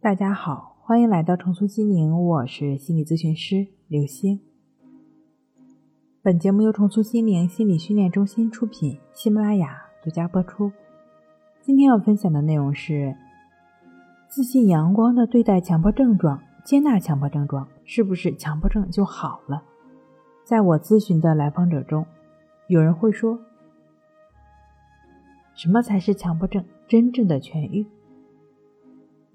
大家好，欢迎来到重塑心灵，我是心理咨询师刘星。本节目由重塑心灵心理训练中心出品，喜马拉雅独家播出。今天要分享的内容是：自信阳光的对待强迫症状，接纳强迫症状，是不是强迫症就好了？在我咨询的来访者中，有人会说：“什么才是强迫症真正的痊愈？”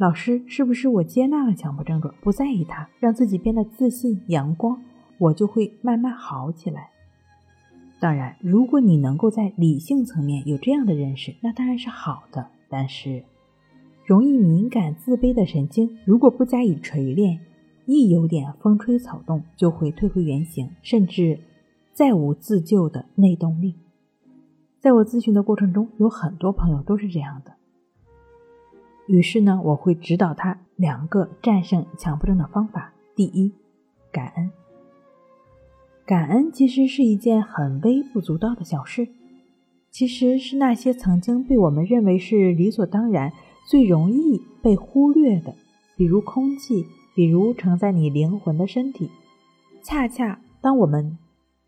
老师，是不是我接纳了强迫症状，不在意它，让自己变得自信、阳光，我就会慢慢好起来？当然，如果你能够在理性层面有这样的认识，那当然是好的。但是，容易敏感、自卑的神经，如果不加以锤炼，一有点风吹草动，就会退回原形，甚至再无自救的内动力。在我咨询的过程中，有很多朋友都是这样的。于是呢，我会指导他两个战胜强迫症的方法。第一，感恩。感恩其实是一件很微不足道的小事，其实是那些曾经被我们认为是理所当然、最容易被忽略的，比如空气，比如承载你灵魂的身体。恰恰当我们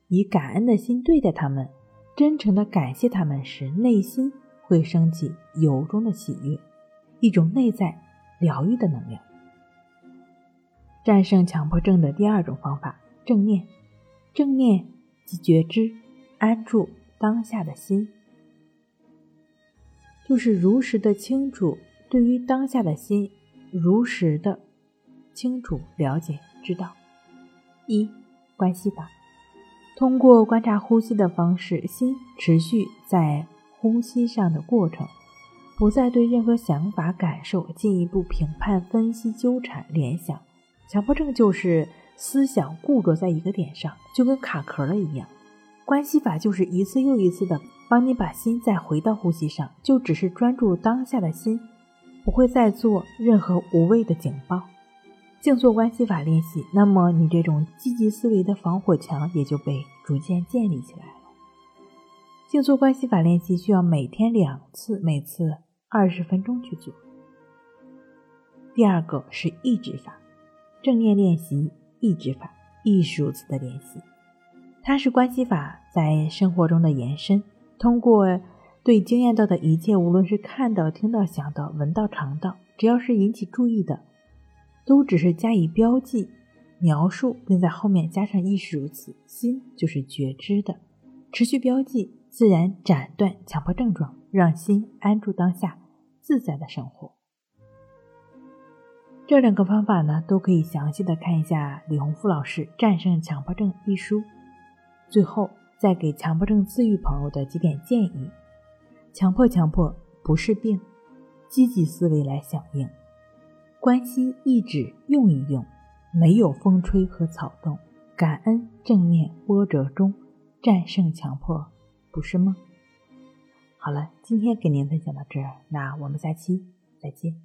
以感恩的心对待他们，真诚的感谢他们时，内心会升起由衷的喜悦。一种内在疗愈的能量。战胜强迫症的第二种方法，正念。正念即觉知，安住当下的心，就是如实的清楚，对于当下的心，如实的清楚了解知道。一关系法，通过观察呼吸的方式，心持续在呼吸上的过程。不再对任何想法、感受进一步评判、分析、纠缠、联想。强迫症就是思想固着在一个点上，就跟卡壳了一样。关系法就是一次又一次的帮你把心再回到呼吸上，就只是专注当下的心，不会再做任何无谓的警报。静坐关系法练习，那么你这种积极思维的防火墙也就被逐渐建立起来了。静坐关系法练习需要每天两次，每次。二十分钟去做。第二个是意志法，正念练习意志法，亦是如此的练习。它是关系法在生活中的延伸，通过对经验到的一切，无论是看到、听到、想到、闻到、尝到，只要是引起注意的，都只是加以标记、描述，并在后面加上亦是如此。心就是觉知的，持续标记，自然斩断强迫症状，让心安住当下。自在的生活，这两个方法呢，都可以详细的看一下李洪富老师《战胜强迫症》一书。最后再给强迫症自愈朋友的几点建议：强迫强迫不是病，积极思维来响应，关心意志用一用，没有风吹和草动，感恩正念波折中战胜强迫，不是梦。好了，今天给您分享到这儿，那我们下期再见。